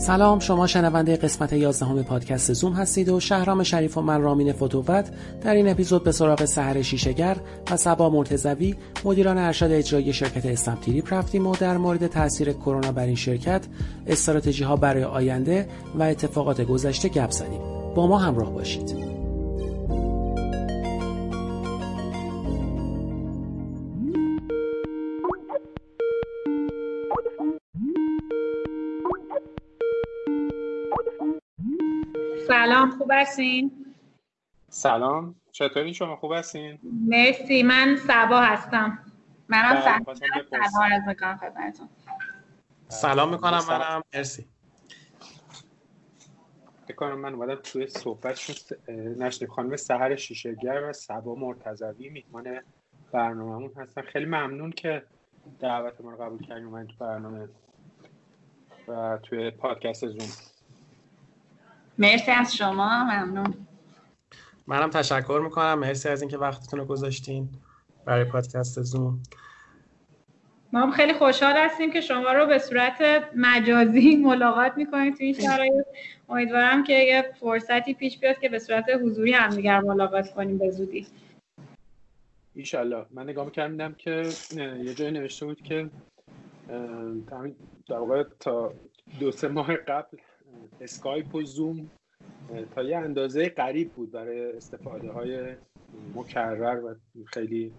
سلام شما شنونده قسمت 11 پادکست زوم هستید و شهرام شریف و من رامین فتووت در این اپیزود به سراغ سحر شیشگر و سبا مرتزوی مدیران ارشد اجرایی شرکت اسنپ تریپ رفتیم و در مورد تاثیر کرونا بر این شرکت استراتژی ها برای آینده و اتفاقات گذشته گپ زدیم. با ما همراه باشید. خوب هستین؟ سلام. چطوری شما خوب هستین؟ مرسی. من سبا هستم. منم بله، سلام از می‌کنم خدمتتون. سلام می‌کنم منم. مرسی. بکنم من اومدم توی صحبت نشنی خانم سهر شیشهگر و سبا مرتضوی میهمان برنامهمون هستن. خیلی ممنون که دعوت ما رو قبول کردیم اومدین تو برنامه و توی پادکست زوم. مرسی از شما ممنون. منم تشکر می‌کنم. مرسی از اینکه وقتتون رو گذاشتین برای پادکست زوم. ما هم خیلی خوشحال هستیم که شما رو به صورت مجازی ملاقات می‌کنیم تو این شرایط. امیدوارم که یه فرصتی پیش بیاد که به صورت حضوری هم دیگر ملاقات کنیم به زودی. ایشالله. من نگاه می‌کردم که یه جای نوشته بود که در واقع تا دو سه ماه قبل اسکایپ و زوم تا یه اندازه قریب بود برای استفاده های مکرر و خیلی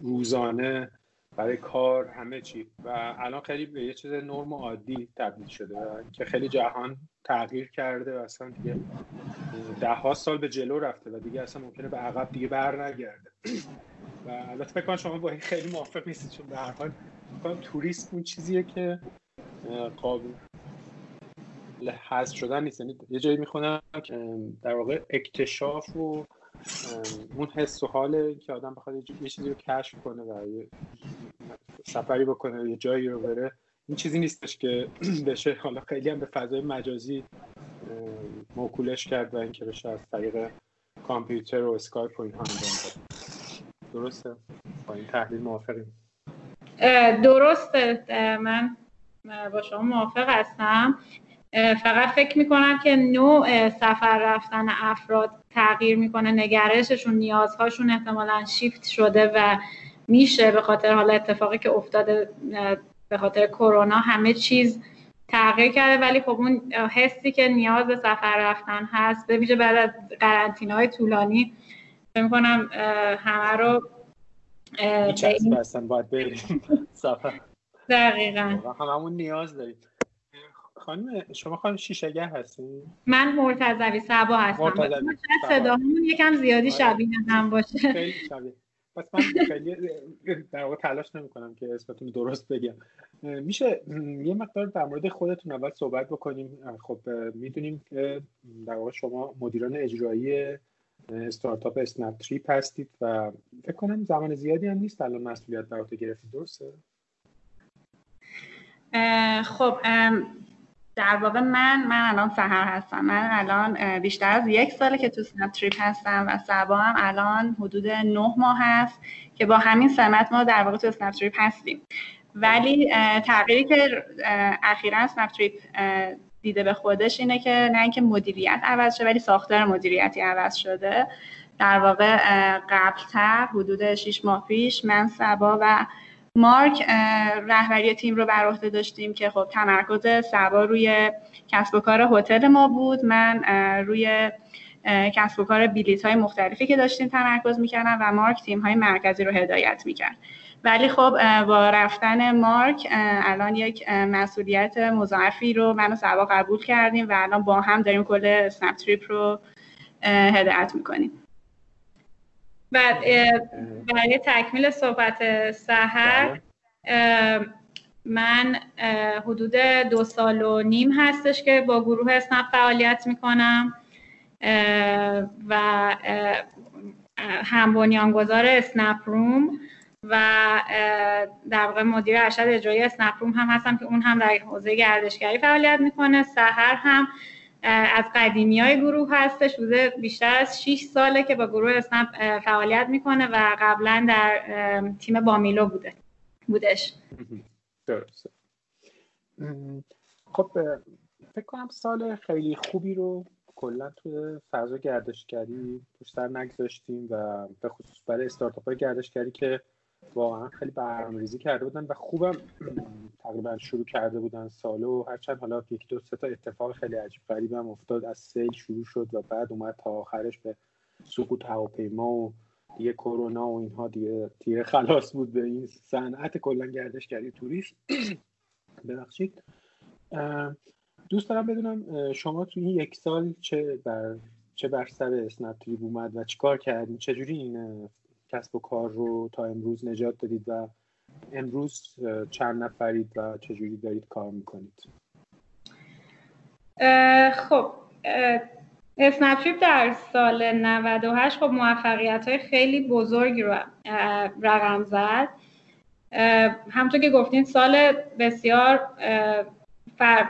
روزانه برای کار همه چی. و الان خیلی به یه چیز نرم و عادی تبدیل شده که خیلی جهان تغییر کرده و اصلا دیگه ده ها سال به جلو رفته و دیگه اصلا ممکنه به عقب دیگه بر نگرده. و البته فکر شما با خیلی موافق نیستید چون به هر حال توریسم اون چیزیه که قابل حذف شدن نیست. یعنی یه جایی می‌خونم که در واقع اکتشاف و اون حس و حال که آدم بخواد یه چیزی رو کشف کنه و یه سفری بکنه یه جایی رو بره. این چیزی نیستش که بشه. حالا خیلی هم به فضای مجازی موکولش کرد و اینکه بشه از طریق کامپیوتر و اسکایپ و اینها انجام درسته؟ با این تحلیل موافقیم. درسته. من با شما موافق هستم. فقط فکر می‌کنم که نوع سفر رفتن افراد تغییر می‌کنه نگرششون نیازهاشون احتمالا شیفت شده و میشه به خاطر حالا اتفاقی که افتاده به خاطر کرونا همه چیز تغییر کرده. ولی خب اون حسی که نیاز به سفر رفتن هست به ویژه بعد از قرنطینه های طولانی فکر می‌کنم همه رو باید بریم سفر. دقیقا. هممون نیاز داریم. خانم شما خانم شیشگر هستین؟ من مرتضوی سبا هستم. مرتضوی صدامون یکم زیادی شبیه هم باشه. خیلی شبیه. پس من خیلی در واقع تلاش نمی کنم که اسمتون درست بگم. میشه یه مقدار در مورد خودتون اول صحبت بکنیم. خب می‌دونیم که در واقع شما مدیران اجرایی استارتاپ اسنپ تریپ هستید و فکر کنم زمان زیادی هم نیست الان مسئولیت بر عهده گرفتید. درسته؟ خب در واقع من من الان سحر هستم. من الان بیشتر از یک ساله که تو اسنپ تریپ هستم و صبا هم الان حدود نه ماه هست که با همین سمت ما در واقع تو اسنپ تریپ هستیم. ولی تغییری که اخیرا سنپ تریپ دیده به خودش اینه که نه اینکه مدیریت عوض شده ولی ساختار مدیریتی عوض شده. در واقع قبلتر حدود 6 ماه پیش من سبا و مارک رهبری تیم رو بر عهده داشتیم که خب تمرکز سبا روی کسب و کار هتل ما بود. من روی کسب و کار بیلیت های مختلفی که داشتیم تمرکز می‌کردم و مارک تیم های مرکزی رو هدایت می‌کرد. ولی خب با رفتن مارک الان یک مسئولیت مضاعفی رو من و سبا قبول کردیم و الان با هم داریم کل سنپ تریپ رو هدایت می‌کنیم. بعد برای تکمیل صحبت سهر بله. من حدود دو سال و نیم هستش که با گروه اسنپ فعالیت می‌کنم و هم بنیانگذار اسنپ روم و در واقع مدیر ارشد اجرایی اسنپ روم هم هستم که اون هم در حوزه گردشگری فعالیت می‌کنه سهر هم از قدیمی های گروه هستش. بوده بیشتر از 6 ساله که با گروه اسنپ فعالیت می‌کنه و قبلا در تیم بامیلو بوده بودش. درسته. خب فکر کنم سال خیلی خوبی رو کلا توی فضا گردشگری سر نگذاشتیم و به خصوص برای استارتاپ های گردشگری که واقعا خیلی برنامه‌ریزی کرده بودن و خوبم تقریبا شروع کرده بودن سالو هرچند حالا یک دو سه تا اتفاق خیلی عجیب غریب هم افتاد. از سیل شروع شد و بعد اومد تا آخرش به سقوط هواپیما و دیگه کرونا و اینها دیگه تیره خلاص بود به این صنعت. کلا گردشگری توریست. ببخشید. دوست دارم بدونم شما تو این یک سال چه بر چه بر سر اسنپ تریپ اومد و چیکار کردین؟ چجوری این کسب و کار رو تا امروز نجات دادید و امروز چند نفرید و چجوری دارید کار می‌کنید؟ خب اسنپ در سال 98 خب موفقیت های خیلی بزرگی رو رقم زد. همونطور که گفتین سال بسیار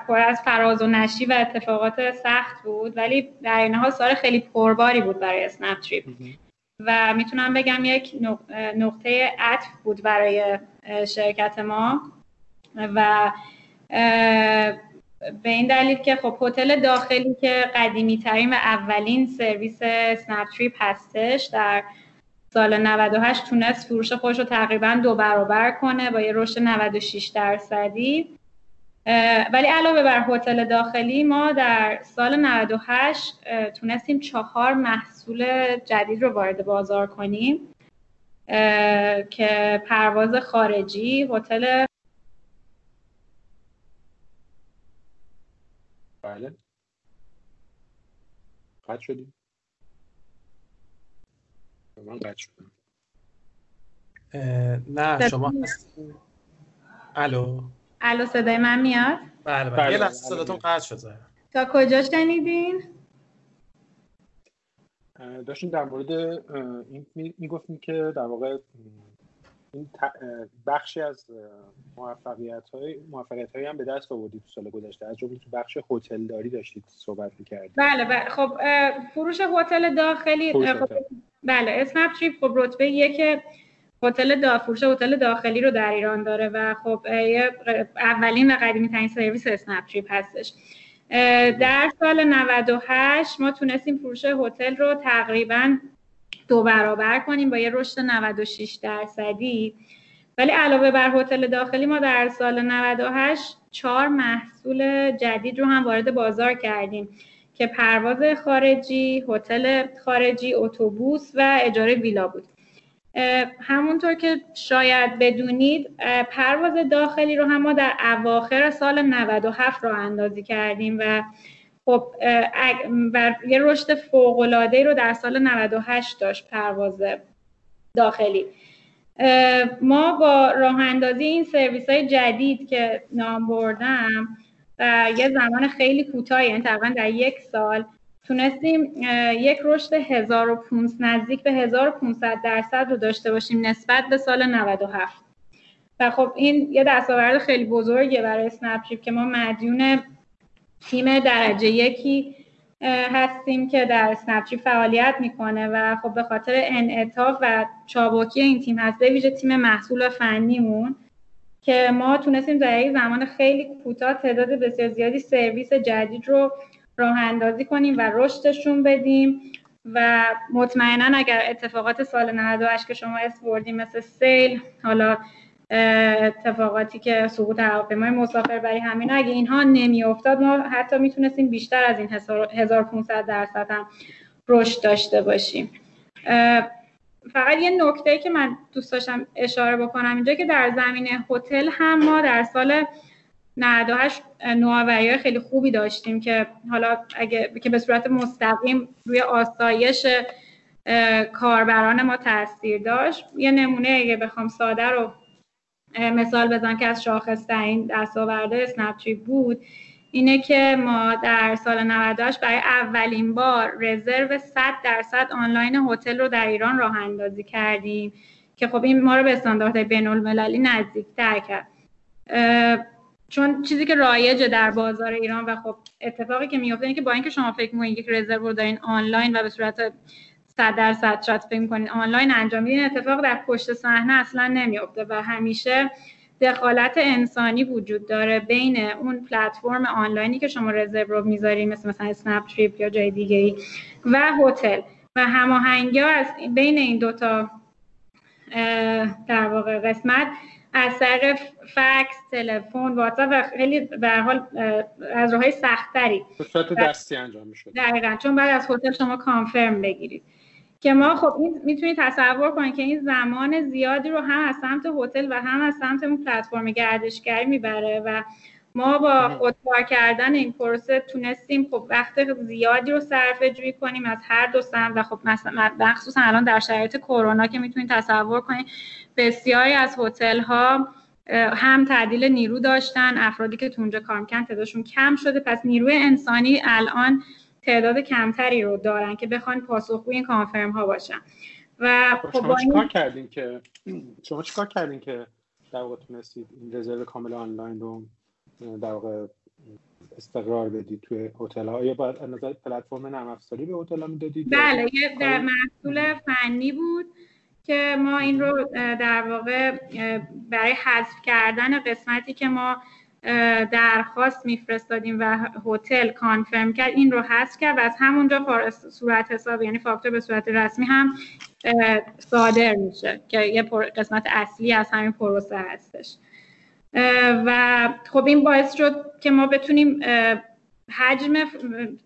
پر از فراز و نشیب و اتفاقات سخت بود ولی در این حال سال خیلی پرباری بود برای اسنپ تریپ و می‌تونم بگم یک نقطه عطف بود برای شرکت ما و به این دلیل که خب هتل داخلی که قدیمی ترین و اولین سرویس اسنپ تریپ هستش در سال 98 تونست فروش خودش رو تقریبا دو برابر کنه با یه رشد 96 درصدی. ولی علاوه بر هتل داخلی ما در سال 98 تونستیم چهار محصول جدید رو وارد بازار کنیم که پرواز خارجی هتل بله. قطع شدیم من قطع شدم. نه شما الو؟ الو صدای من میاد؟ بله بله, یه بله، لحظه صداتون قطع شد تا کجا شنیدین؟ داشتیم در مورد این می‌گفتیم که در واقع این بخشی از موفقیت های موفقیت هایی هم به دست آوردید تو سال گذشته. از جمله تو بخش هتل داری داشتید صحبت می‌کردید. بله بله. خب فروش هتل داخلی خب بله اسنپ تریپ خب رتبه یک هتل دا فروش هتل داخلی رو در ایران داره و خب اولین و قدیمی ترین سرویس اسنپ تریپ هستش در سال 98 ما تونستیم فروش هتل رو تقریبا دو برابر کنیم با یه رشد 96 درصدی ولی علاوه بر هتل داخلی ما در سال 98 چهار محصول جدید رو هم وارد بازار کردیم که پرواز خارجی، هتل خارجی، اتوبوس و اجاره ویلا بود. همونطور که شاید بدونید پرواز داخلی رو هم ما در اواخر سال 97 رو اندازی کردیم و خب و یه رشد فوق رو در سال 98 داشت پرواز داخلی. ما با راه اندازی این سرویس های جدید که نام بردم و یه زمان خیلی کوتاهی یعنی تقریبا در یک سال تونستیم یک رشد 1500 نزدیک به 1500 درصد رو داشته باشیم نسبت به سال 97 و خب این یه دستاورد خیلی بزرگه برای اسنپ که ما مدیون تیم درجه یکی هستیم که در اسنپ فعالیت می‌کنه و خب به خاطر انعطاف و چابکی این تیم هست به ویژه تیم محصول فنیمون که ما تونستیم در یک زمان خیلی کوتاه تعداد بسیار زیادی سرویس جدید رو راه اندازی کنیم و رشدشون بدیم و مطمئنا اگر اتفاقات سال 98 که شما اسم بردیم مثل سیل حالا اتفاقاتی که سقوط هواپیمای مسافر برای همین اگه اینها نمیافتاد ما حتی می‌تونستیم بیشتر از این 1500 درصد هم رشد داشته باشیم. فقط یه نکته که من دوست داشتم اشاره بکنم اینجا که در زمینه هتل هم ما در سال 98 نوآوری خیلی خوبی داشتیم که حالا اگه که به صورت مستقیم روی آسایش کاربران ما تاثیر داشت. یه نمونه اگه بخوام ساده رو مثال بزنم که از شاخص ترین دستاورده اسنپ بود اینه که ما در سال 98 برای اولین بار رزرو 100 درصد آنلاین هتل رو در ایران راه اندازی کردیم که خب این ما رو به استانداردهای بین المللی نزدیکتر کرد. چون چیزی که رایجه در بازار ایران و خب اتفاقی که میفته اینه که با اینکه شما فکر می‌کنید یک رزرو رو دارین آنلاین و به صورت 100 درصد شاید فکر می‌کنید آنلاین انجام میدین اتفاق در پشت صحنه اصلا نمیفته و همیشه دخالت انسانی وجود داره بین اون پلتفرم آنلاینی که شما رزرو رو می‌ذارید مثل مثلا اسنپ تریپ یا جای دیگه ای و هتل. و هماهنگی از بین این دوتا در واقع قسمت از طریق فکس تلفن واتساپ و خیلی به حال از راههای سختتری. دستی انجام میشه دقیقا چون بعد از هتل شما کانفرم بگیرید. که ما خب این می‌تونید تصور کنید که این زمان زیادی رو هم از سمت هتل و هم از سمت اون پلتفرم گردشگری می‌بره و ما با خودکار کردن این پروسه تونستیم خب وقت زیادی رو صرفه جویی کنیم از هر دو سمت و خب مثلا مخصوصا الان در شرایط کرونا که می‌تونید تصور کنید بسیاری از هتل ها هم تعدیل نیرو داشتن افرادی که تو اونجا کار می‌کنن تعدادشون کم شده. پس نیروی انسانی الان تعداد کمتری رو دارن که بخوان پاسخگوی این کانفرم ها باشن. و خب شما چیکار کردین که شما چیکار کردین که در واقع تونستید این رزرو کامل آنلاین رو در واقع استقرار بدید توی هتل ها یا باید نظر پلتفرم نرم افزاری به هتل ها می‌دادید بله یه در محصول فنی بود که ما این رو در واقع برای حذف کردن قسمتی که ما درخواست میفرستادیم و هتل کانفرم کرد این رو حذف کرد و از همونجا صورت حساب یعنی فاکتور به صورت رسمی هم صادر میشه که یه قسمت اصلی از همین پروسه هستش. و خب این باعث شد که ما بتونیم حجم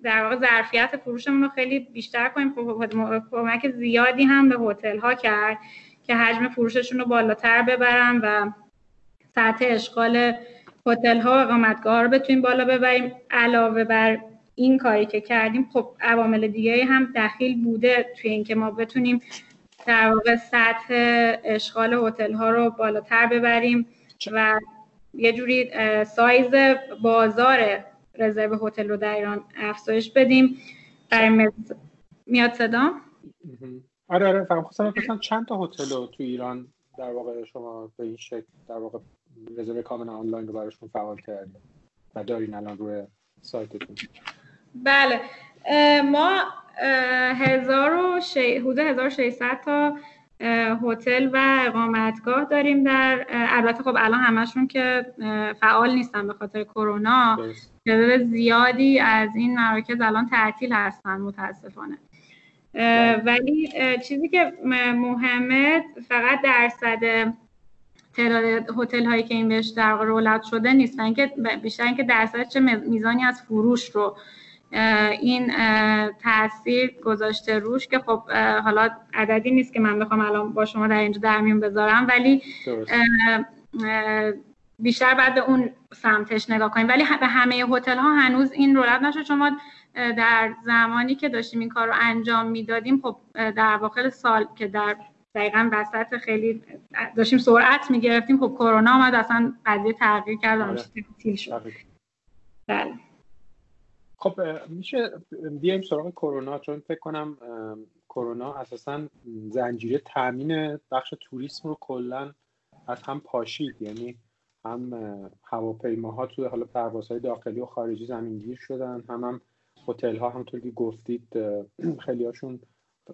در واقع ظرفیت فروشمون رو خیلی بیشتر کنیم. خب کمک زیادی هم به هتل ها کرد که حجم فروششون رو بالاتر ببرن و سطح اشغال هتل ها و اقامتگاه رو بتونیم بالا ببریم. علاوه بر این کاری که کردیم خب عوامل دیگه هم دخیل بوده توی اینکه ما بتونیم در واقع سطح اشغال هتل ها رو بالاتر ببریم و یه جوری سایز بازار رزرو هتل رو در ایران افزایش بدیم. برای میاد صدا؟ آره آره فهم خواستم چند تا هتل رو تو ایران در واقع شما به این شکل در واقع رزرو کامل آنلاین رو براشون فعال کردیم و دارین الان روی سایتتون؟ بله. ما هزار و حدود 1600 تا هتل و اقامتگاه داریم در البته خب الان همشون که فعال نیستن به خاطر کرونا. تعداد زیادی از این مراکز الان تعطیل هستن متاسفانه. ولی چیزی که مهمه فقط درصد تعداد هتل هایی که این بهش در رولت شده نیستن که بیشتر اینکه درصد چه میزانی از فروش رو این تاثیر گذاشته روش که خب حالا عددی نیست که من بخوام الان با شما در اینجا در میون بذارم ولی بیشتر بعد به اون سمتش نگاه کنیم. ولی به همه هتل ها هنوز این رولت نشد. چون ما در زمانی که داشتیم این کار رو انجام می‌دادیم خب در واقع سال که در دقیقا وسط خیلی داشتیم سرعت می‌گرفتیم خب کرونا آمد اصلا قضیه تغییر کرد و آره. تیل شد. بله. خب میشه بیایم سراغ کرونا چون فکر کنم کرونا اساسا زنجیره تامین بخش توریسم رو کلا از هم پاشید. یعنی هم هواپیماها توی حالا پروازهای داخلی و خارجی زمینگیر شدن هم هم هتل ها همونطور که گفتید خیلی هاشون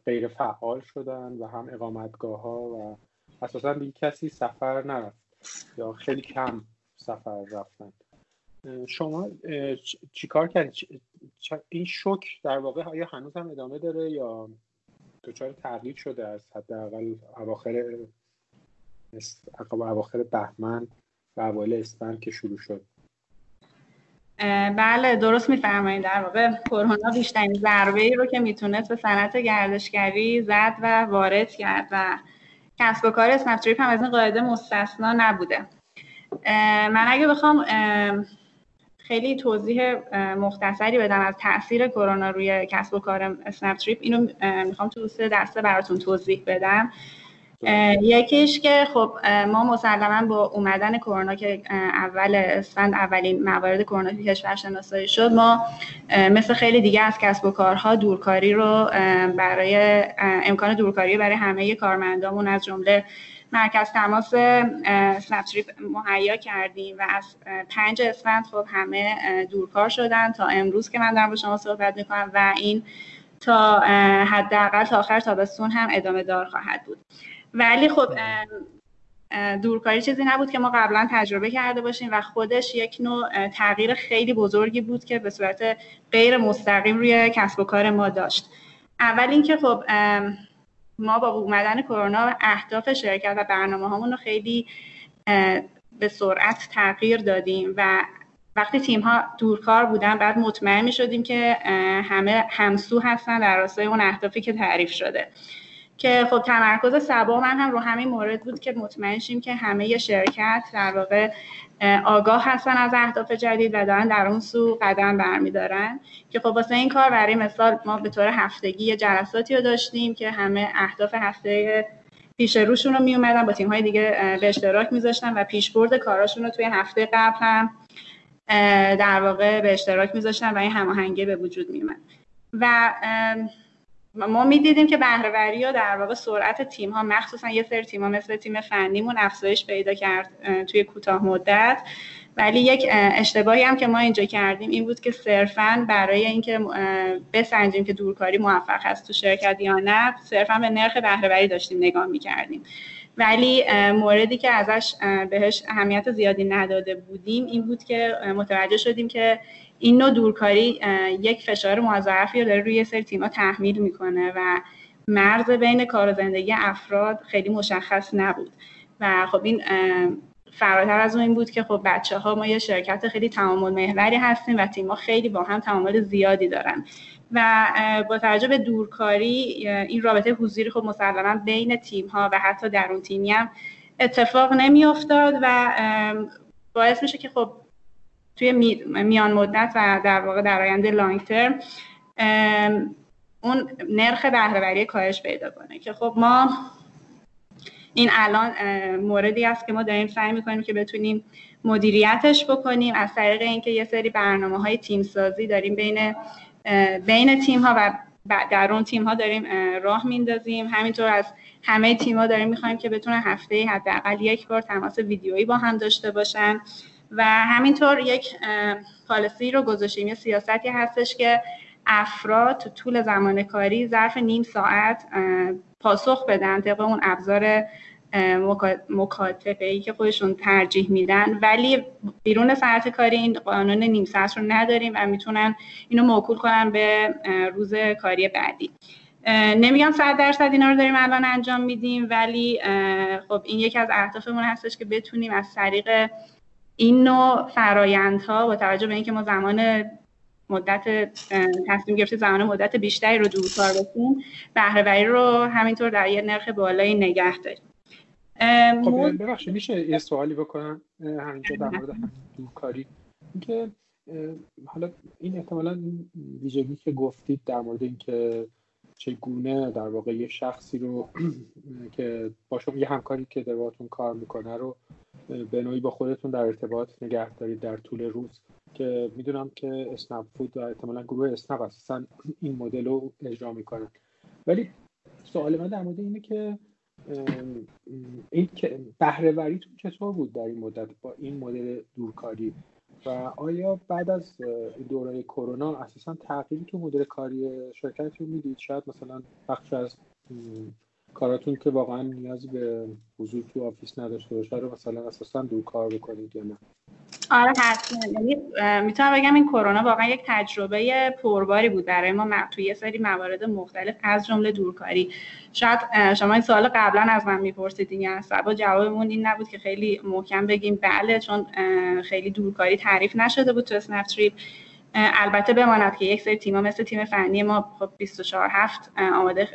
غیر فعال شدن و هم اقامتگاه ها و اساسا دیگه کسی سفر نرفت یا خیلی کم سفر رفتن. شما چیکار کردید این شوک در واقع آیا هنوز هم ادامه داره یا دچار تغییر شده از حداقل اواخر اواخر بهمن و اوایل اسفند که شروع شد. بله درست میفرمایید. در واقع کرونا بیشترین ضربه ای رو که می‌تونست به صنعت گردشگری زد و وارد کرد و کسب و کار اسنپ هم از این قاعده مستثنا نبوده. من اگه بخوام خیلی توضیح مختصری بدم از تاثیر کرونا روی کسب و کار اسنپ تریپ اینو می‌خوام تو سه دسته براتون توضیح بدم. یکیش که خب ما مسلما با اومدن کرونا که اول اسفند اولین موارد کرونا که کشور شناسایی شد ما مثل خیلی دیگه از کسب و کارها دورکاری رو برای امکان دورکاری برای همه کارمندامون از جمله مرکز تماس سنپتریپ مهیا کردیم و از پنج اسفند خب همه دورکار شدن تا امروز که من دارم با شما صحبت می‌کنم و این تا حداقل تا آخر تابستون هم ادامه دار خواهد بود. ولی خب دورکاری چیزی نبود که ما قبلا تجربه کرده باشیم و خودش یک نوع تغییر خیلی بزرگی بود که به صورت غیر مستقیم روی کسب و کار ما داشت. اول اینکه خب ما با اومدن کرونا اهداف شرکت و برنامه هامون رو خیلی به سرعت تغییر دادیم و وقتی تیم ها دورکار بودن بعد مطمئن می شدیم که همه همسو هستن در راستای اون اهدافی که تعریف شده. که خب تمرکز سبا من هم رو همین مورد بود که مطمئن شیم که همه شرکت در واقع آگاه هستن از اهداف جدید و دارن در اون سو قدم برمیدارن که خب واسه این کار برای مثال ما به طور هفتگی جلساتی رو داشتیم که همه اهداف هفته پیش روشون رو می اومدن با تیم های دیگه به اشتراک میذاشتن و پیشبرد کاراشون رو توی هفته قبل هم در واقع به اشتراک میذاشتن و این هماهنگی به وجود میومد و ما می‌دیدیم که بهرهوری و در واقع سرعت تیم ها مخصوصا یه سری تیم ها مثل تیم فنیمون افزایش پیدا کرد توی کوتاه مدت. ولی یک اشتباهی هم که ما اینجا کردیم این بود که صرفا برای اینکه بسنجیم که دورکاری موفق هست تو شرکت یا نه صرفا به نرخ بهرهوری داشتیم نگاه می‌کردیم. ولی موردی که ازش بهش اهمیت زیادی نداده بودیم این بود که متوجه شدیم که این نوع دورکاری یک فشار مضاعفی رو داره روی سری تیم‌ها تحمیل می‌کنه و مرز بین کار و زندگی افراد خیلی مشخص نبود. و خب این فراتر از اون این بود که خب بچه ها ما یه شرکت خیلی تعامل محوری هستیم و تیم ها خیلی با هم تعامل زیادی دارن. و با توجه به دورکاری این رابطه حضوری خب مسلما بین تیم ها و حتی درون تیمی هم اتفاق نمیافتاد و باعث میشه که خب توی میان مدت و در واقع در آینده لانگ ترم اون نرخ بهرهوری کاهش پیدا کنه که خب ما این الان موردی است که ما داریم سعی می‌کنیم که بتونیم مدیریتش بکنیم. از طریق اینکه یه سری برنامه های تیم سازی داریم بین بین تیم ها و در اون تیم ها داریم راه میندازیم. همینطور از همه تیم ها داریم می‌خوایم که بتونن هفته حداقل یک بار تماس ویدیویی با هم داشته باشن. و همینطور یک پالیسی رو گذاشتیم. یه سیاستی هستش که افراد تو طول زمان کاری ظرف نیم ساعت پاسخ بدن طبق اون ابزار مکاتبه ای که خودشون ترجیح میدن. ولی بیرون ساعت کاری این قانون نیم ساعت رو نداریم و می‌تونن اینو موکول کنن به روز کاری بعدی. نمیگم صد درصد اینا رو داریم الان انجام میدیم ولی خب این یکی از اهدافمون هستش که بتونیم از طریق این نوع فرایندها با توجه به اینکه ما زمان مدت تصمیم گرفته زمان مدت بیشتری رو دور کار بکنیم بهرهوری رو همینطور در یه نرخ بالایی نگه داریم. خب ببخشید میشه یه سوالی بکنم؟ همینجا در مورد دورکاری اینکه حالا این احتمالا ویژگی که گفتید در مورد اینکه چگونه در واقع یه شخصی رو که با شما یه همکاری که در کار می‌کنه رو به نوعی با خودتون در ارتباط نگه دارید در طول روز. که می‌دونم که اسنپ فود و احتمالا گروه اسنپ اساسا این مدل رو اجرا می‌کنن. ولی سوال من در مورد اینه که این بهرهوریتون چطور بود در این مدت با این مدل دورکاری؟ و آیا بعد از دوره کرونا اساسا تغییری تو مدل کاری شرکتتون می‌دید؟ شاید مثلا بخشی از کاراتون که واقعا نیازی به حضور تو office نداشته باشه. رو مثلا اساسا دور کار بکنید یا نه؟ آره حتما. یعنی می‌تونم بگم این کرونا واقعا یک تجربه پرباری بود برای ما توی یه سری موارد مختلف از جمله دورکاری. شاید شما این سوال قبلا از من می‌پرسید این با جوابمون این نبود که خیلی محکم بگیم. بله چون خیلی دورکاری تعریف نشده بود تو اسنپ البته بماند که یک سری تیم‌ها مثل تیم فنی ما خب 24 هفت آماده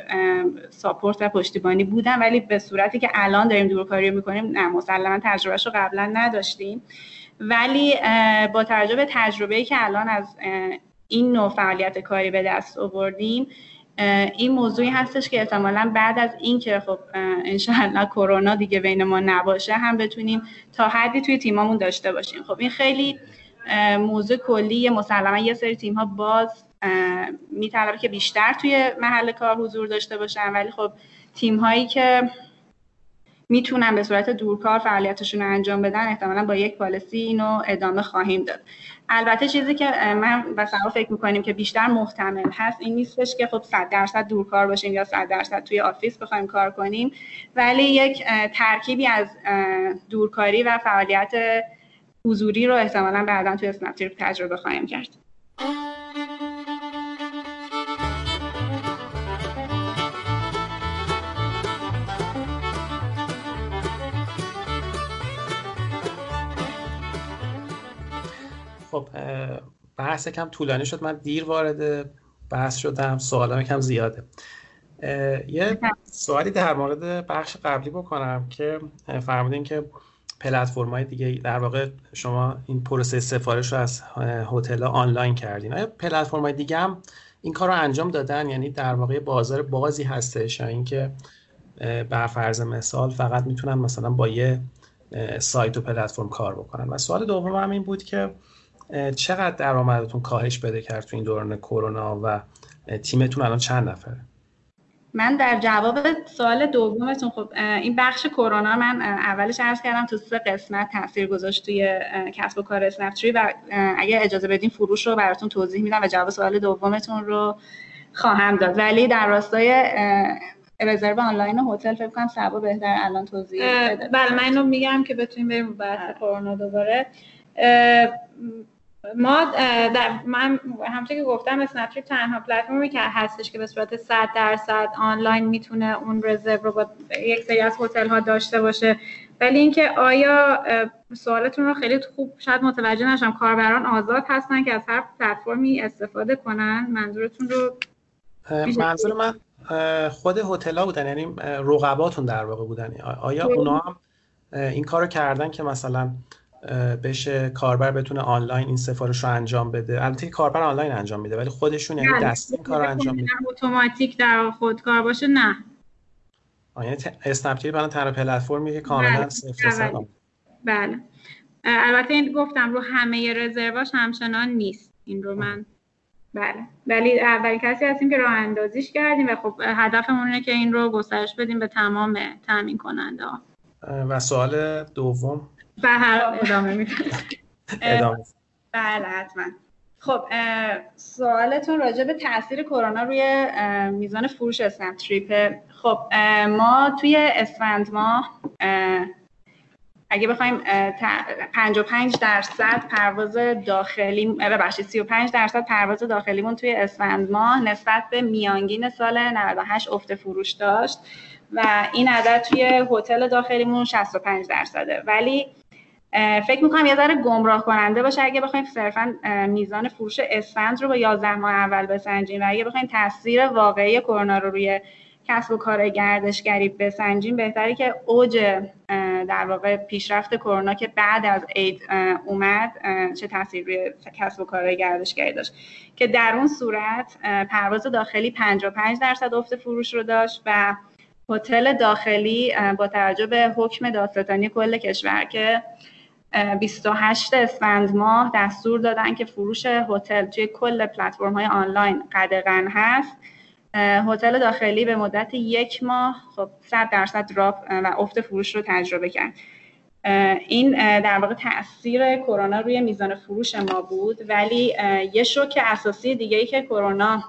ساپورت و پشتیبانی بودن ولی به صورتی که الان داریم دورکاری می‌کنیم نه مسلما تجربهش رو قبلا نداشتیم. ولی با توجه به تجربه‌ای که الان از این نوع فعالیت کاری به دست آوردیم این موضوعی هستش که احتمالا بعد از این که خب انشاءالله کرونا دیگه بین ما نباشه هم بتونیم تا حدی توی تیمامون داشته باشیم. خب این خیلی موضوع کلی مسلما یه سری تیم ها باز میطلبه که بیشتر توی محل کار حضور داشته باشن ولی خب تیم هایی که می‌تونن به صورت دورکار فعالیتشون رو انجام بدن احتمالا با یک policy اینو ادامه خواهیم داد. البته چیزی که من و سوا فکر می‌کنیم که بیشتر محتمل هست این نیستش که خب 100 درصد دورکار باشیم یا 100 درصد توی office بخوایم کار کنیم ولی یک ترکیبی از دورکاری و فعالیت حضوری رو احتمالا بعدا توی اسنپ تجربه خواهیم کرد. خب بحث کم طولانی شد. من دیر وارد بحث شدم. سوالم کم زیاده. یه سوالی در مورد بخش قبلی بکنم که فرمودین که پلتفرم های دیگه در واقع شما این پروسه سفارش رو از هتل آنلاین کردین. آیا پلتفرم های دیگه هم این کار رو انجام دادن؟ یعنی در واقع بازار بازی هستش یا اینکه بر فرض مثال فقط می‌تونن مثلا با یه سایت و پلتفرم کار بکنن؟ و سوال دوم هم این بود که چقدر درآمدتون کاهش بده کرد تو این دوران کرونا و تیمتون الان چند نفره؟ من در جواب سوال دومتون خب این بخش کرونا من اولش عرض کردم تو سه قسمت تاثیر گذاشت توی کسب و کار اسنپتری و اگه اجازه بدین فروش رو براتون توضیح میدم و جواب سوال دومتون رو خواهم داد. ولی در راستای رزرو آنلاین هتل فکر کنم سبا بهتر الان توضیح بده. بله من اینو میگم که بتونیم بریم بحث کرونا دوباره. ما در من همونطور که گفتم اسنپتریپ تنها پلتفرمی که هستش که به صورت 100 درصد آنلاین می‌تونه اون رزرو رو با یک سری از هتل ها داشته باشه. ولی اینکه آیا سوالتون رو خیلی خوب شاید متوجه نشم کاربران آزاد هستن که از هر پلتفرمی استفاده کنن؟ منظورتون رو منظور من خود هتل ها بودن یعنی رقباتون در واقع بودن. آیا اونا هم این کارو کردن که مثلا بشه کاربر بتونه آنلاین این سفارش رو انجام بده. البته کاربر آنلاین انجام میده ولی خودشون یعنی دستی این کار انجام میده. اتوماتیک در خودکار باشه نه. یعنی اسنپ تی برای تنها پلتفرمی که کاملا بله. صفر بله. البته این گفتم رو همه رزرواش همچنان نیست. این رو من بله. ولی اولین کسی هستیم که راه اندازیش کردیم و خب هدفمون اینه که این رو گسترش بدیم به تمام تامین کننده ها. و سوال دوم. و هر ادامه میدم. ادامه. بله حتما. خب سوالتون راجع به تاثیر کرونا روی میزان فروش اسنپ تریپ. خب ما توی اسفند ماه اگه بخوایم 55 درصد پرواز داخلی ببخشید 35 درصد پرواز داخلیمون توی اسفند ماه نسبت به میانگین سال 98 افت فروش داشت و این عدد توی هتل داخلیمون 65 درصده. ولی فکر می‌کنم یه ذره گمراه کننده باشه. اگه بخوایم صرفا میزان فروش اسفند رو با 11 ماه اول بسنجیم و اگه بخوایم تاثیر واقعی کرونا رو روی کسب و کار گردشگری بسنجیم بهتره که اوج در واقع پیشرفت کرونا که بعد از عید اومد چه تاثیر روی کسب و کار گردشگری داشت. که در اون صورت پرواز داخلی 55 درصد افت فروش رو داشت و هتل داخلی با توجه به حکم دادستانی کل کشور که 28 اسفند ماه دستور دادن که فروش هتل توی کل پلتفرم های آنلاین قدغن هست. هتل داخلی به مدت یک ماه خب 100 درصد دراپ و افت فروش رو تجربه کرد. این در واقع تاثیر کرونا روی میزان فروش ما بود ولی یه شوک اساسی دیگه ای که کرونا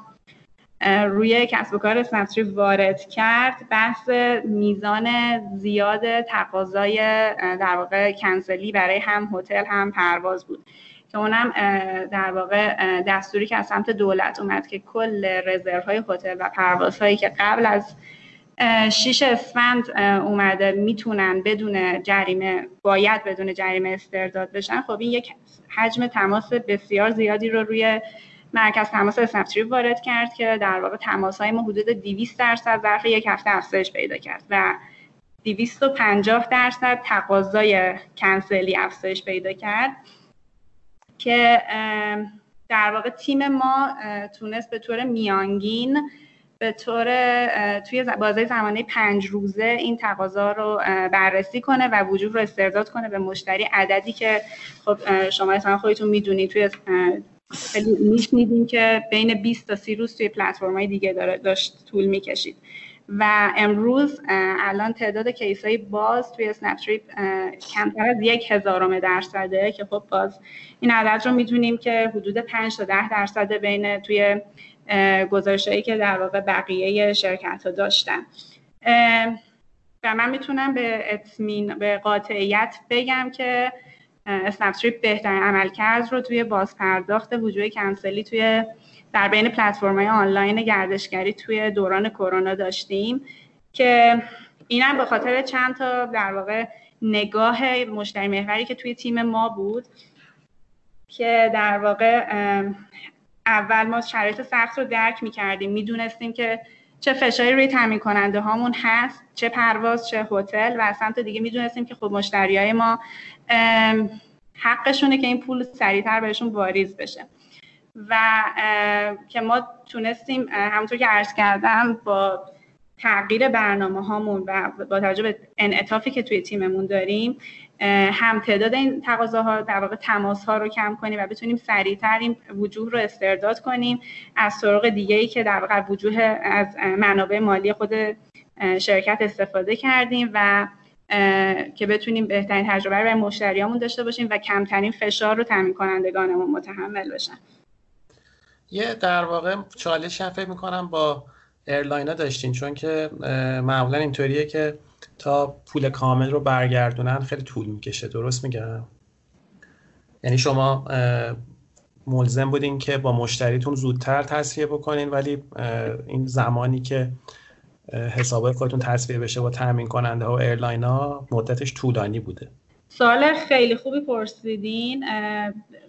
روی کسب و کار اسنپتری وارد کرد. بحث میزان زیاد تقاضای در واقع کنسلی برای هم هتل هم پرواز بود. که اونم در واقع دستوری که از سمت دولت اومد که کل رزرو های هتل و پروازهایی که قبل از شیش اسفند اومده می‌تونن بدون جریمه باید بدون جریمه استرداد بشن خب این یک حجم تماس بسیار زیادی رو روی مرکز تماس اسنپتری وارد کرد که در واقع تماس های ما حدود 200 درصد ظرف یک هفته افزایش پیدا کرد و 250 درصد تقاضای کنسلی افزایش پیدا کرد که در واقع تیم ما تونست به طور میانگین به طور توی بازه زمانی پنج روزه این تقاضا رو بررسی کنه و وجود رو استرداد کنه به مشتری عددی که خب شما اصلا خودتون می‌دونید توی خیلی میشنیدیم که بین 20 تا 30 روز توی پلتفرم های دیگه داره داشت طول می‌کشید. و امروز الان تعداد کیس های باز توی تریپ کمتر از یک هزارم درصده که خب باز این عدد رو می‌دونیم که حدود 5 تا 10 درصد بین توی گزارش هایی که در واقع بقیه شرکت ها داشتن و من می‌تونم به اتمین به قاطعیت بگم که اسنپستریپ بهترین عملکرد رو توی بازپرداخت وجوه کنسلی توی در بین پلتفرم های آنلاین گردشگری توی دوران کرونا داشتیم که اینم به خاطر چند تا در واقع نگاه مشتری محوری که توی تیم ما بود که در واقع اول ما شرایط سخت رو درک می کردیم می‌دونستیم که چه فشاری روی تامین کننده هامون هست چه پرواز چه هتل و از سمت دیگه می‌دونستیم که خب مشتری های ما حقشونه که این پول سریعتر بهشون واریز بشه. و که ما تونستیم همونطور که عرض کردم با تغییر برنامه هامون و با توجه به انعطافی که توی تیممون داریم هم تعداد این تقاضاها در واقع تماس ها رو کم کنیم و بتونیم سریعتر این وجوه رو استرداد کنیم از طرق دیگه ای که در واقع وجوه از منابع مالی خود شرکت استفاده کردیم و که بتونیم بهترین تجربه رو برای مشتریامون داشته باشیم و کمترین فشار رو تامین کنندگانمون متحمل بشن. یه در واقع چالش هم فکر می‌کنم با airline ها داشتین چون که معمولا اینطوریه که تا پول کامل رو برگردونن خیلی طول می‌کشه. درست میگم؟ یعنی شما ملزم بودین که با مشتریتون زودتر تسویه بکنین ولی این زمانی که حساب خودتون تسویه بشه با تامین کننده ها و airline ها مدتش طولانی بوده. سوال خیلی خوبی پرسیدین.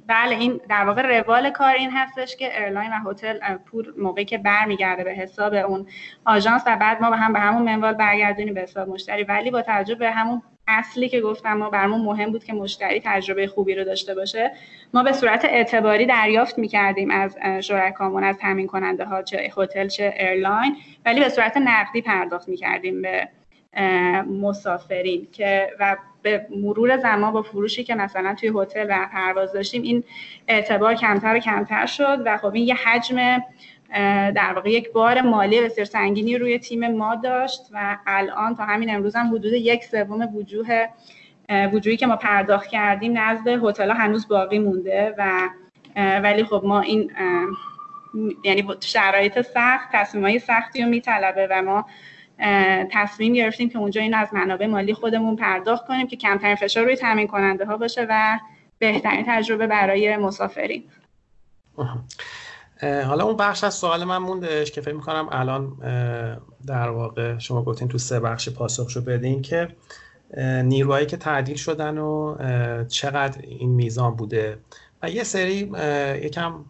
بله این در واقع روال کار این هستش که airline و هتل پول موقعی که برمیگرده به حساب اون آژانس و بعد ما به هم به همون منوال برگردونیم به حساب مشتری. ولی با توجه به همون اصلی که گفتم ما برامون مهم بود که مشتری تجربه خوبی رو داشته باشه ما به صورت اعتباری دریافت می‌کردیم از شرکامون از تامین کننده ها چه هتل چه airline. ولی به صورت نقدی پرداخت می‌کردیم به مسافرین که و به مرور زمان با فروشی که مثلا توی هتل و پرواز داشتیم این اعتبار کمتر و کمتر شد و خب این یه حجم در واقع یک بار مالی بسیار سنگینی روی تیم ما داشت و الان تا همین امروز هم حدود یک سوم وجوه وجوهی که ما پرداخت کردیم نزد هتل هنوز باقی مونده و ولی خب ما این یعنی شرایط سخت تصمیم سختی رو میطلبه و ما تصمیم گرفتیم که اونجا این از منابع مالی خودمون پرداخت کنیم که کمترین فشار روی تامین کننده ها باشه و بهترین تجربه برای مسافرین. حالا اون بخش از سوال من موندش که فکر می‌کنم الان در واقع شما گفتین تو سه بخش پاسخشو بدین که نیروهایی که تعدیل شدن و چقدر این میزان بوده. و یه سری یکم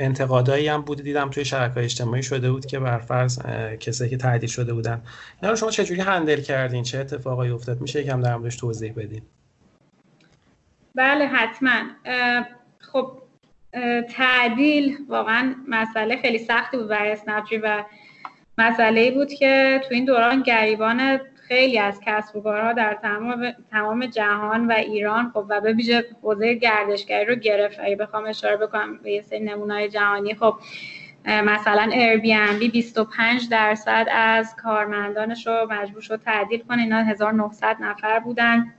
انتقادایی هم بوده دیدم توی شبکه‌های اجتماعی شده بود که بر فرض کسایی که تعدیل شده بودن. اینا رو شما چجوری هندل کردین؟ چه اتفاقایی افتاد؟ میشه یکم در موردش توضیح بدین. بله حتما. خب تعدیل واقعا مسئله خیلی سختی بود برای اسنپجی و مسئله بود که تو این دوران گریبان خیلی از کسب و کارها در تمام تمام جهان و ایران خب و به ویژه حوزه گردشگری رو گرفت. اگه بخوام اشاره بکنم به یه سری نمونه‌های جهانی خب مثلا بی 25 درصد از کارمندانش رو مجبور شد تعدیل کنه. اینا 1900 نفر بودن.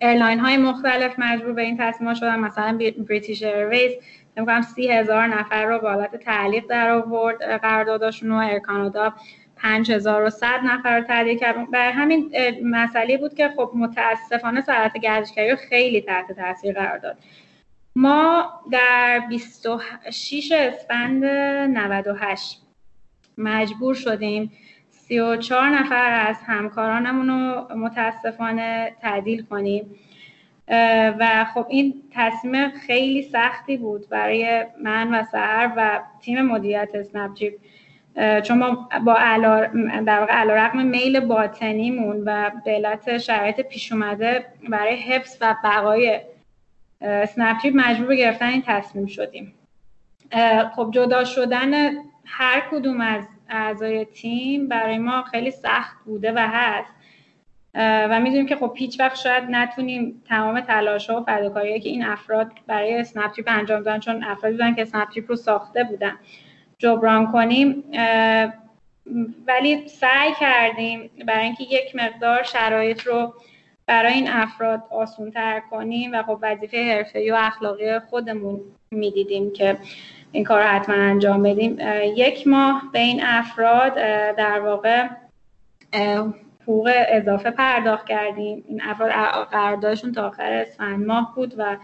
airline های مختلف مجبور به این تصمیم شدن. مثلا British Airways نمی‌کنم سی هزار نفر رو به حالت تعلیق در آورد قرارداداشون و Air Canada 5100 نفر رو تعدیل کرد برای همین مسئله بود که خب متاسفانه صنعت گردشگری خیلی تحت تاثیر قرار داد. ما در 26 اسفند 98 مجبور شدیم 34 نفر از همکارانمون رو متاسفانه تعدیل کنیم. و خب این تصمیم خیلی سختی بود برای من و سهر و تیم مدیریت اسنپچیپ چون ما با در واقع علا رقم میل باطنیمون و به علت شرایط پیش اومده برای حفظ و بقای سنپچیپ مجبور گرفتن این تصمیم شدیم. خب جدا شدن هر کدوم از اعضای تیم برای ما خیلی سخت بوده و هست. و می‌دونیم که خب هیچ وقت شاید نتونیم تمام تلاش ها و فداکاری که این افراد برای اسنپ انجام دادن چون افرادی بودن که اسنپ رو ساخته بودن. جبران کنیم ولی سعی کردیم برای اینکه یک مقدار شرایط رو برای این افراد آسون تر کنیم و خب وظیفه حرفه‌ای و اخلاقی خودمون می‌دیدیم که این کار رو حتما انجام بدیم. یک ماه به این افراد در واقع حقوق اضافه پرداخت کردیم. این افراد قراردادشون تا آخر اسفند ماه بود و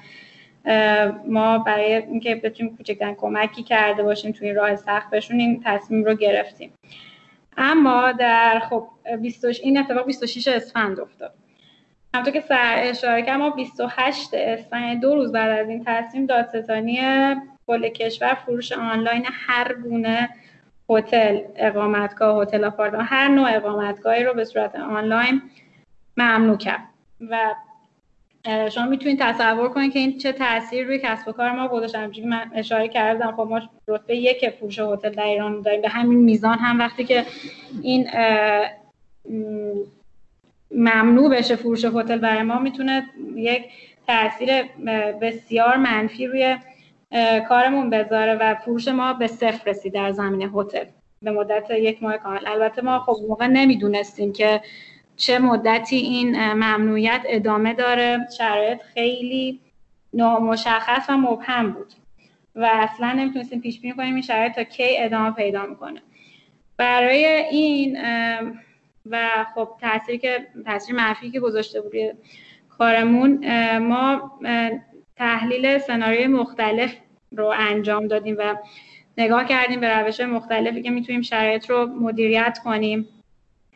ما برای اینکه بتونیم کوچکترین کمکی کرده باشیم توی این راه سخت بهشون این تصمیم رو گرفتیم. اما در خب 28 این اتفاق 26 اسفند افتاد. همونطور که سر اشاره کردم ما 28 اسفند دو روز بعد از این تصمیم دادستانی کل کشور فروش آنلاین هر گونه هتل اقامتگاه هتل آپارتمان هر نوع اقامتگاهی رو به صورت آنلاین ممنوع کرد. و شما می‌تونید تصور کنید که این چه تاثیر روی کسب و کار ما گذاشت. همونجوری من اشاره کردم خب ما رتبه یک فروش هتل در ایران داریم. به همین میزان هم وقتی که این ممنوع بشه فروش هتل برای ما می‌تونه یک تاثیر بسیار منفی روی کارمون بذاره و فروش ما به صفر رسید در زمین هتل. به مدت یک ماه کامل. البته ما خب موقع نمی‌دونستیم که چه مدتی این ممنوعیت ادامه داره. شرایط خیلی نامشخص و مبهم بود و اصلا نمی‌تونستیم پیش بینی کنیم این شرایط تا کی ادامه پیدا می‌کنه. برای این و خب تاثیری که تاثیر منفی که گذاشته بود کارمون ما تحلیل سناریوی مختلف رو انجام دادیم و نگاه کردیم به روش مختلفی که می‌تونیم شرایط رو مدیریت کنیم.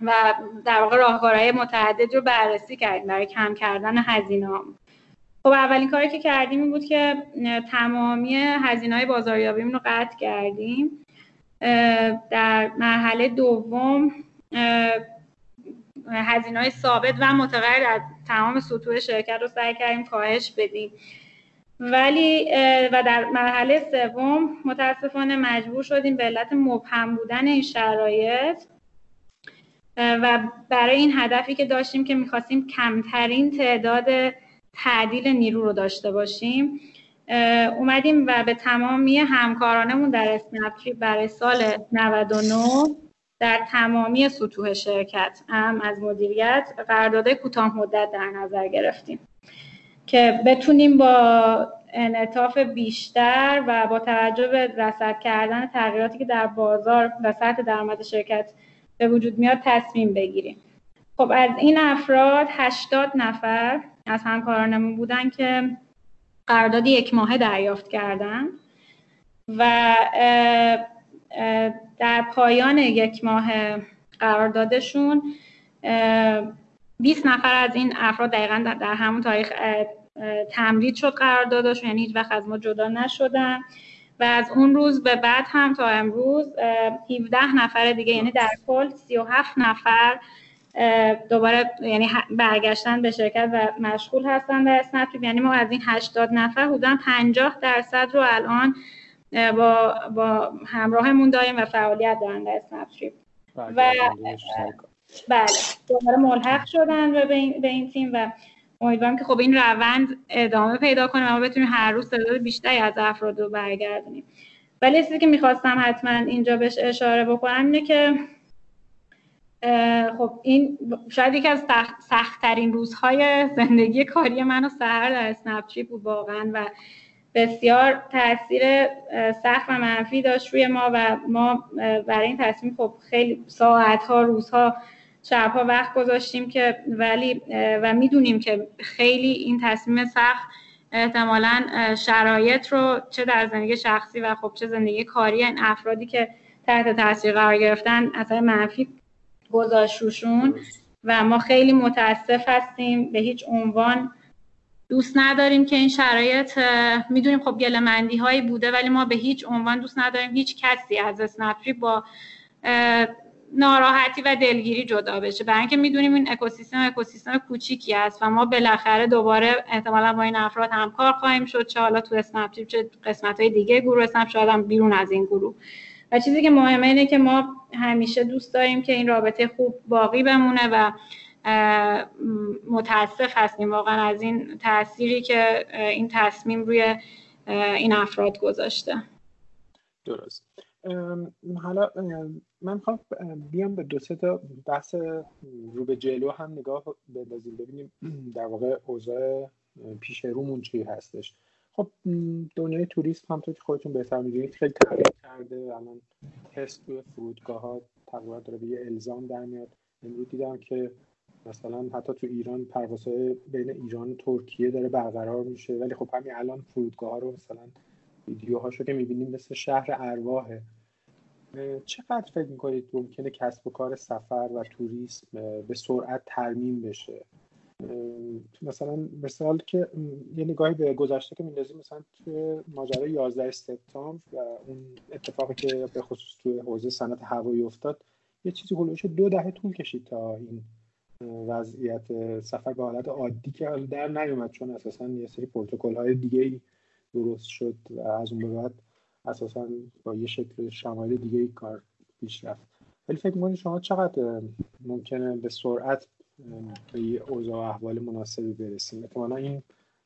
و در واقع راهکارهای متعدد رو بررسی کردیم برای کم کردن هزینه خب اولین کاری که کردیم این بود که تمامی هزینه های بازاریابیمون رو قطع کردیم. در مرحله دوم هزینه های ثابت و متغیر در تمام سطوح شرکت رو سعی کردیم کاهش بدیم. ولی و در مرحله سوم متاسفانه مجبور شدیم به علت مبهم بودن این شرایط و برای این هدفی که داشتیم که می‌خواستیم کمترین تعداد تعدیل نیرو رو داشته باشیم اومدیم و به تمامی همکارانمون در اسنپتری برای سال 99 در تمامی سطوح شرکت هم از مدیریت قرارداد کوتاه مدت در نظر گرفتیم که بتونیم با انعطاف بیشتر و با توجه به رصد کردن تغییراتی که در بازار و سطح درآمد شرکت به وجود میاد تصمیم بگیریم. خب از این افراد 80 نفر از همکارانمون بودن که قرارداد یک ماهه دریافت کردن و در پایان یک ماه قراردادشون 20 نفر از این افراد دقیقا در همون تاریخ تمدید شد قراردادشون یعنی هیچ وقت از ما جدا نشدن. و از اون روز به بعد هم تا امروز 17 نفر دیگه یعنی در کل 37 نفر دوباره یعنی برگشتن به شرکت و مشغول هستن در اسنپ یعنی ما از این 80 نفر حدودا 50 درصد رو الان با با همراهمون داریم و فعالیت دارن در اسنپ بله، و بله دوباره ملحق شدن به این, به این تیم و امیدوارم که خب این روند ادامه پیدا کنه و ما بتونیم هر روز تعداد بیشتری از افراد رو برگردونیم. ولی چیزی که می‌خواستم حتما اینجا بهش اشاره بکنم اینه که خب این شاید یکی از سختترین روزهای زندگی کاری من و سهر در اسنپچی بود واقعا و بسیار تاثیر سخت و منفی داشت روی ما و ما برای این تصمیم خب خیلی ساعتها روزها شبها وقت گذاشتیم که ولی و می‌دونیم که خیلی این تصمیم سخت احتمالا شرایط رو چه در زندگی شخصی و خب چه زندگی کاری این افرادی که تحت تاثیر قرار گرفتن اثر منفی گذاشت روشون و ما خیلی متاسف هستیم به هیچ عنوان دوست نداریم که این شرایط می‌دونیم خب گلمندی هایی بوده ولی ما به هیچ عنوان دوست نداریم هیچ کسی از اسنپری با ناراحتی و دلگیری جدا بشه. برای اینکه می‌دونیم این اکوسیستم اکوسیستم کوچیکی است و ما بالاخره دوباره احتمالا با این افراد همکار خواهیم شد. چه حالا تو اسنپ چه قسمت های دیگه گروه اسنپ شاید هم بیرون از این گروه. و چیزی که مهمه اینه که ما همیشه دوست داریم که این رابطه خوب باقی بمونه و متاسف هستیم. واقعا از این تأثیری که این تصمیم روی این افراد گذاشته. درست. حالا من خواهم بیام به دو سه تا بحث رو به جلو هم نگاه بندازیم ببینیم در واقع اوضاع پیش رومون چی هستش. خب دنیای توریسم هم که خودتون بهتر می‌دونید خیلی تغییر کرده. الان تست توی فرودگاه ها تقریبا داره به یه الزام در میاد. امروز دیدم که مثلا حتی تو ایران پروازهای بین ایران و ترکیه داره برقرار میشه. ولی خب همین الان فرودگاه ها رو مثلا ویدیوهاشو که می‌بینیم مثل شهر ارواحه. چقدر فکر می‌کنید ممکنه کسب و کار سفر و توریسم به سرعت ترمیم بشه؟ مثلا مثال که یه نگاهی به گذشته که میندازیم مثلا توی ماجرای 11 سپتامبر و اون اتفاقی که به خصوص توی حوزه صنعت هوایی افتاد یه چیزی هلوش دو دهه طول کشید تا این وضعیت سفر به حالت عادی که در نیومد چون اساسا یه سری پروتکل های دیگه درست شد و از اون بعد اساسا با یه شکل شمایل دیگه ای کار پیش رفت. ولی فکر می‌کنید شما چقدر ممکنه به سرعت به یه اوضاع و احوال مناسبی برسیم؟ احتمالا این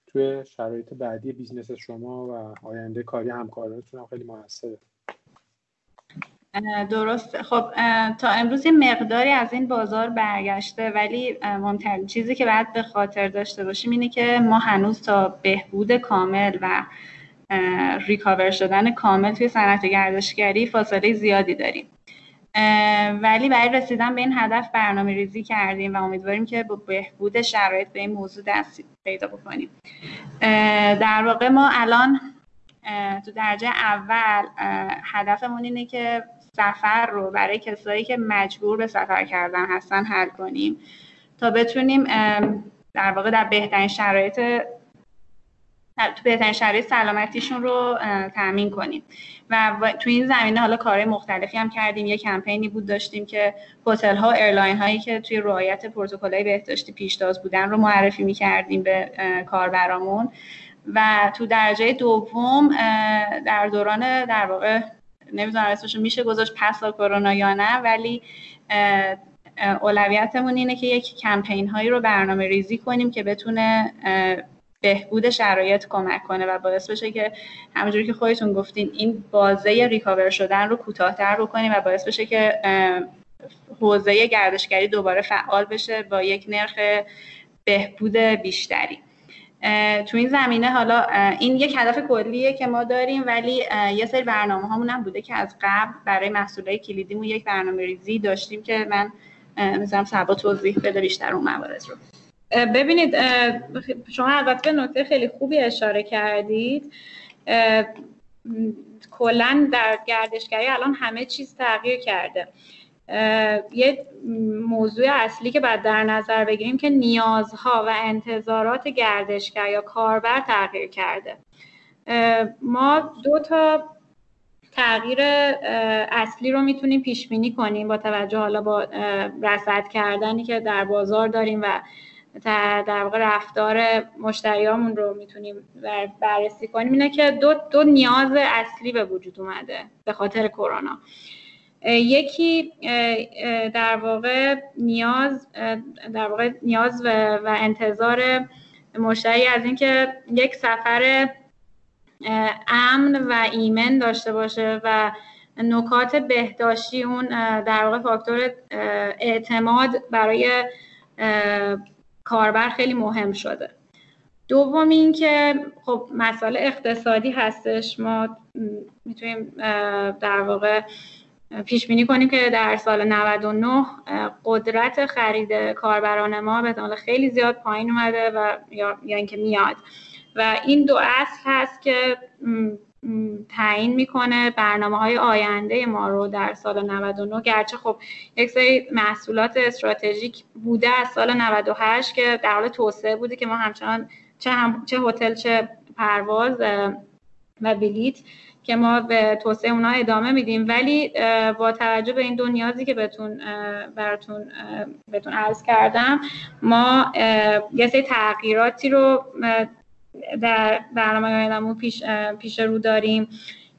توی شرایط بعدی business شما و آینده کاری همکارانتون هم خیلی موثره. درست خب تا امروز یه مقداری از این بازار برگشته ولی مهمترین چیزی که باید به خاطر داشته باشیم اینه که ما هنوز تا بهبود کامل و recover شدن کامل توی صنعت گردشگری فاصله زیادی داریم. ولی برای رسیدن به این هدف برنامه ریزی کردیم و امیدواریم که با بهبود شرایط به این موضوع دست پیدا بکنیم. در واقع ما الان تو درجه اول هدفمون اینه که سفر رو برای کسایی که مجبور به سفر کردن هستن حل کنیم تا بتونیم در واقع در بهترین شرایط تو بهترین شرایط سلامتیشون رو تامین کنیم. و تو این زمینه حالا کارهای مختلفی هم کردیم. یه کمپینی بود داشتیم که هتل ها airline هایی که توی رعایت پروتکل بهداشتی پیشتاز بودن رو معرفی می‌کردیم به کاربرامون. و تو درجه دوم در دوران در واقع نمی‌دونم اسمش میشه گذاشت پسا کرونا یا نه ولی اولویتمون اینه که یک کمپین هایی رو برنامه ریزی کنیم که بتونه بهبود شرایط کمک کنه و باعث بشه که همونجوری که خودتون گفتین این بازه ریکاور شدن رو کوتاهتر بکنیم و باعث بشه که حوزه گردشگری دوباره فعال بشه با یک نرخ بهبود بیشتری. تو این زمینه حالا این یک هدف کلیه که ما داریم ولی یه سری برنامه هامون هم بوده که از قبل برای محصولات کلیدیمون یک برنامه ریزی داشتیم که من مثلا سبا توضیح بده بیشتر اون موارد رو. ببینید شما البته به نکته خیلی خوبی اشاره کردید. کلا در گردشگری الان همه چیز تغییر کرده. یه موضوع اصلی که باید در نظر بگیریم که نیازها و انتظارات گردشگر یا کاربر تغییر کرده. ما دو تا تغییر اصلی رو می‌تونیم پیش بینی کنیم با توجه حالا با رصد کردنی که در بازار داریم و در واقع رفتار مشتریامون رو می‌تونیم بررسی کنیم. اینه که دو, دو نیاز اصلی به وجود اومده به خاطر کرونا. یکی در واقع نیاز در واقع نیاز و, و انتظار مشتری از اینکه یک سفر امن و ایمن داشته باشه و نکات بهداشتی اون در واقع فاکتور اعتماد برای کاربر خیلی مهم شده. دوم اینکه خب مسئله اقتصادی هستش. ما می‌تونیم در واقع پیش بینی کنیم که در سال 99 قدرت خرید کاربران ما به احتمال خیلی زیاد پایین اومده و یا, یا اینکه میاد. و این دو اصل هست که تعیین می‌کنه برنامه های آینده ما رو در سال 99 گرچه خب یک سری محصولات استراتژیک بوده از سال 98 که در حال توسعه بوده که ما همچنان چه هم چه هتل چه پرواز و بلیت که ما به توسعه اونا ادامه میدیم. ولی با توجه به این دو نیازی که بهتون براتون بهتون عرض کردم ما یه سری تغییراتی رو در برنامه آیندهمون پیش, پیش رو داریم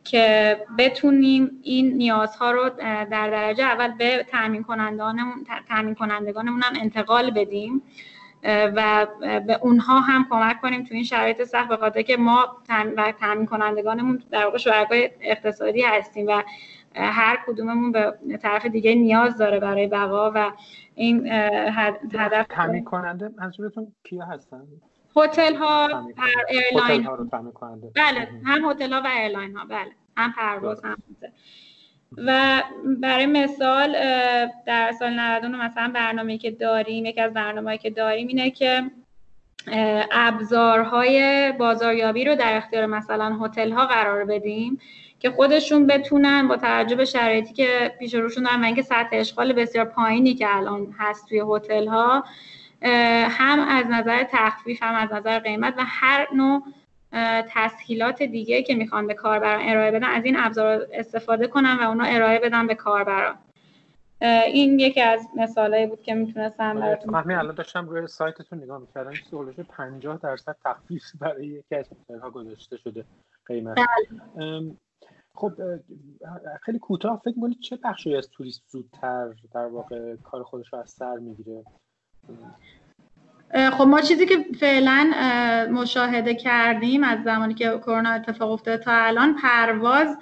که بتونیم این نیازها رو در درجه اول به تامین کنندگانمون هم انتقال بدیم. و به اونها هم کمک کنیم تو این شرایط سخت به خاطر که ما و تامین کنندگانمون در واقع شرکای اقتصادی هستیم و هر کدوممون به طرف دیگه نیاز داره برای بقا و این هدف تامین کننده منظورتون کیا هستن؟ هتل ها. airline ها بله هم هتل ها و airline ها. بله هم پرواز هم هتل. و برای مثال در سال 99 مثلا برنامه که داریم یکی از برنامه‌ای که داریم اینه که ابزارهای بازاریابی رو در اختیار مثلا هتل ها قرار بدیم که خودشون بتونن با توجه به شرایطی که پیش روشون دارن و اینکه سطح اشغال بسیار پایینی که الان هست توی هتل ها هم از نظر تخفیف هم از نظر قیمت و هر نوع تسهیلات دیگه که می‌خوان به کاربران ارائه بدن از این ابزار استفاده کنن و اونا ارائه بدن به کاربران این یکی از مثالایی بود که می‌تونستم براتون من الان داشتم روی سایتتون نگاه می‌کردم که 50 درصد تخفیف برای یکی از ها گذاشته شده قیمت. بله. خب خیلی کوتاه فکر کنید چه بخشی از توریست زودتر در واقع کار خودش رو از سر می‌گیره؟ خب ما چیزی که فعلا مشاهده کردیم از زمانی که کرونا اتفاق افتاده تا الان پرواز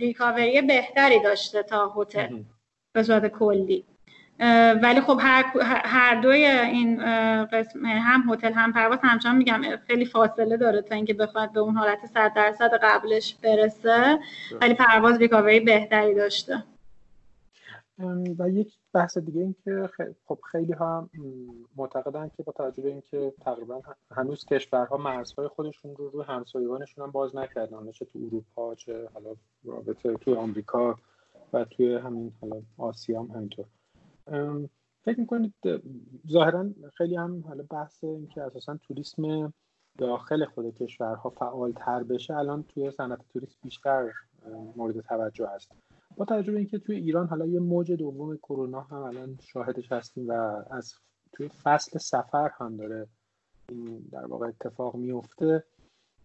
ریکاوری بهتری داشته تا هتل به صورت کلی. ولی خب هر, هر دوی این قسم هم هتل هم پرواز همچنان میگم خیلی فاصله داره تا اینکه بخواد به اون حالت 100 درصد قبلش برسه. ولی پرواز ریکاوری بهتری داشته. و یک بحث دیگه این که خب خیلی ها معتقدن که با توجه به اینکه تقریبا هنوز کشورها مرزهای خودشون رو رو همسایگانشون هم باز نکردن چه تو اروپا چه حالا رابطه تو آمریکا و توی همین حالا آسیا هم همینطور. فکر می‌کنید ظاهرا خیلی هم حالا بحث این که اساسا توریسم داخل خود کشورها فعال تر بشه الان توی صنعت توریسم بیشتر مورد توجه هست. با توجه به اینکه توی ایران حالا یه موج دوم کرونا هم الان شاهدش هستیم و از توی فصل سفر هم داره این در واقع اتفاق میفته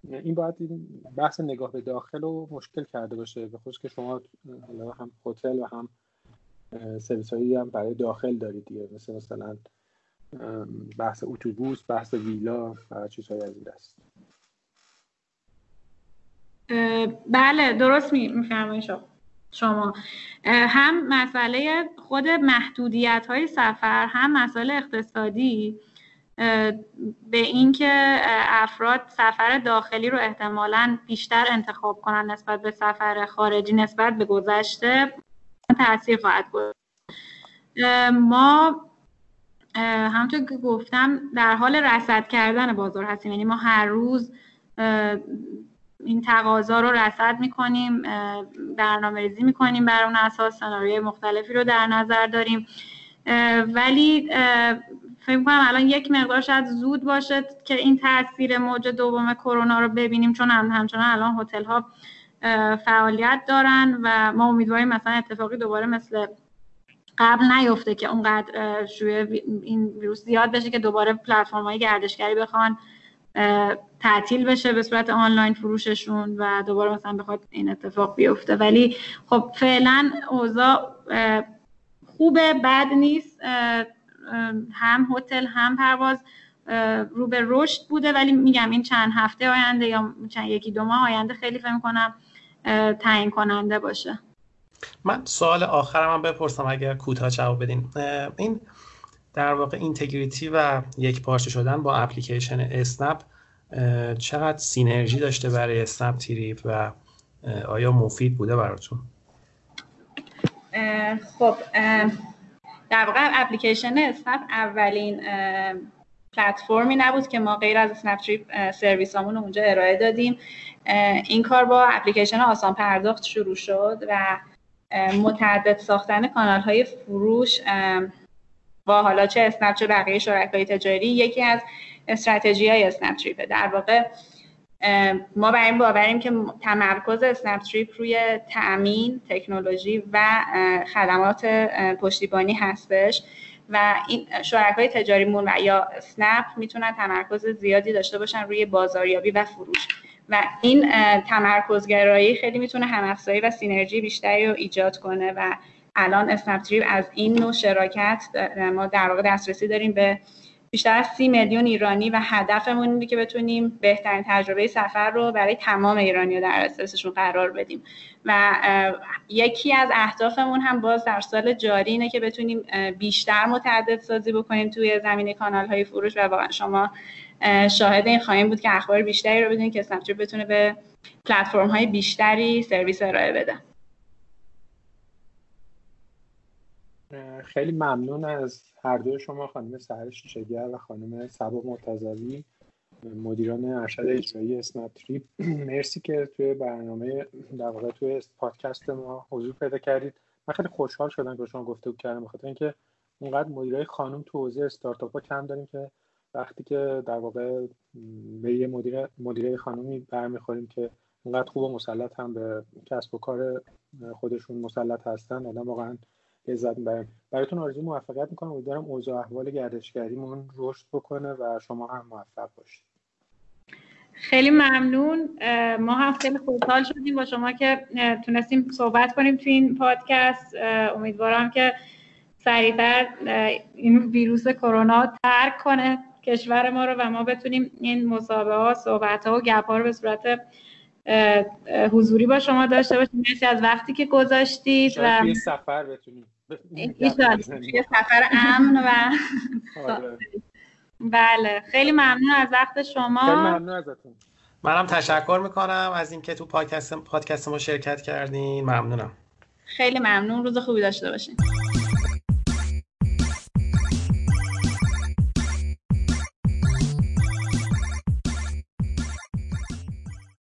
این باید این بحث نگاه به داخل رو مشکل کرده باشه. به خصوص که شما حالا هم هتل و هم سرویس هایی هم برای داخل دارید دیگه. مثل مثلا بحث اتوبوس بحث ویلا و چیزهایی از این دست. بله درست میفرمایید شما. شما. هم مسئله خود محدودیت های سفر هم مسئله اقتصادی به اینکه افراد سفر داخلی رو احتمالا بیشتر انتخاب کنن نسبت به سفر خارجی نسبت به گذشته تاثیر خواهد بود ما همونطور که گفتم در حال رصد کردن بازار هستیم. یعنی ما هر روز این تقاضا رو رصد می‌کنیم برنامه ریزی می‌کنیم بر اون اساس سناریوی مختلفی رو در نظر داریم. ولی فکر کنم الان یک مقدار شاید زود باشه که این تاثیر موج دوم کرونا رو ببینیم چون هم همچنان الان هتل ها فعالیت دارن و ما امیدواریم مثلا اتفاقی دوباره مثل قبل نیفته که اونقدر شوی این ویروس زیاد بشه که دوباره پلتفرم های گردشگری بخوان تعطیل بشه به صورت آنلاین فروششون و دوباره مثلا بخواد این اتفاق بیفته. ولی خب فعلا اوضاع خوبه بد نیست. هم هتل هم پرواز رو به رشد بوده. ولی میگم این چند هفته آینده یا چند یکی دو ماه آینده خیلی فکر کنم تعیین کننده باشه. من سوال آخرم هم بپرسم اگر کوتاه جواب بدین. این در واقع integrity و یک پارچه شدن با اپلیکیشن اسنپ چقدر synergy داشته برای اسنپ تریپ و آیا مفید بوده براتون؟ خب در واقع اپلیکیشن اسنپ اولین پلتفرمی نبود که ما غیر از اسنپ تریپ سرویس رو اونجا ارائه دادیم. این کار با اپلیکیشن آسان پرداخت شروع شد و متعدد ساختن کانال های فروش با حالا چه اسنپ چه بقیه شرکای تجاری یکی از استراتژی های اسنپ تریپه در واقع ما بر این باوریم که تمرکز اسنپ تریپ روی تأمین تکنولوژی و خدمات پشتیبانی هستش و این شرکای تجاریمون و یا اسنپ می‌تونن تمرکز زیادی داشته باشن روی بازاریابی و فروش. و این تمرکزگرایی خیلی می‌تونه همافزایی و سینرژی بیشتری رو ایجاد کنه و الان اسنپ از این نوع شراکت ما در واقع دسترسی داریم به بیشتر از سی میلیون ایرانی و هدفمون اینه که بتونیم بهترین تجربه سفر رو برای تمام ایرانی در استرسشون قرار بدیم. و یکی از اهدافمون هم باز در سال جاری اینه که بتونیم بیشتر متعدد سازی بکنیم توی زمینه کانال های فروش و واقعا شما شاهد این خواهیم بود که اخبار بیشتری رو بدونید که اسنپ بتونه به پلتفرم های بیشتری سرویس ارائه بده. خیلی ممنون از هر دوی شما خانم سهر شیشگر و خانم سبا مرتضوی مدیران ارشد اجرایی اسنپ تریپ. مرسی که توی برنامه در واقع توی پادکست ما حضور پیدا کردید. من خیلی خوشحال شدم که شما گفته کردم بخاطر اینکه اونقدر مدیرای خانم تو حوزه استارتاپ ها کم داریم که وقتی که در واقع به یه مدیر مدیره خانومی برمیخوریم که اونقدر خوب و مسلط هم به کسب و کار خودشون مسلط هستن آدم واقعا لذت می‌بریم براتون آرزو موفقیت می‌کنم. امیدوارم اوضاع احوال گردشگریمون رشد بکنه و شما هم موفق باشید. خیلی ممنون. ما هم خیلی خوشحال شدیم با شما که تونستیم صحبت کنیم تو این پادکست. امیدوارم که سریعتر این ویروس کرونا ترک کنه کشور ما رو و ما بتونیم این مسابقه ها صحبت ها و گپ ها رو به صورت حضوری با شما داشته باشیم. مرسی از وقتی که گذاشتید و سفر بتونیم. یه سفر امن و آره. بله خیلی ممنون از وقت شما. خیلی ممنون ازتون. منم تشکر می‌کنم از اینکه تو پادکست پادکست ما شرکت کردین. ممنونم. خیلی ممنون. روز خوبی داشته باشین.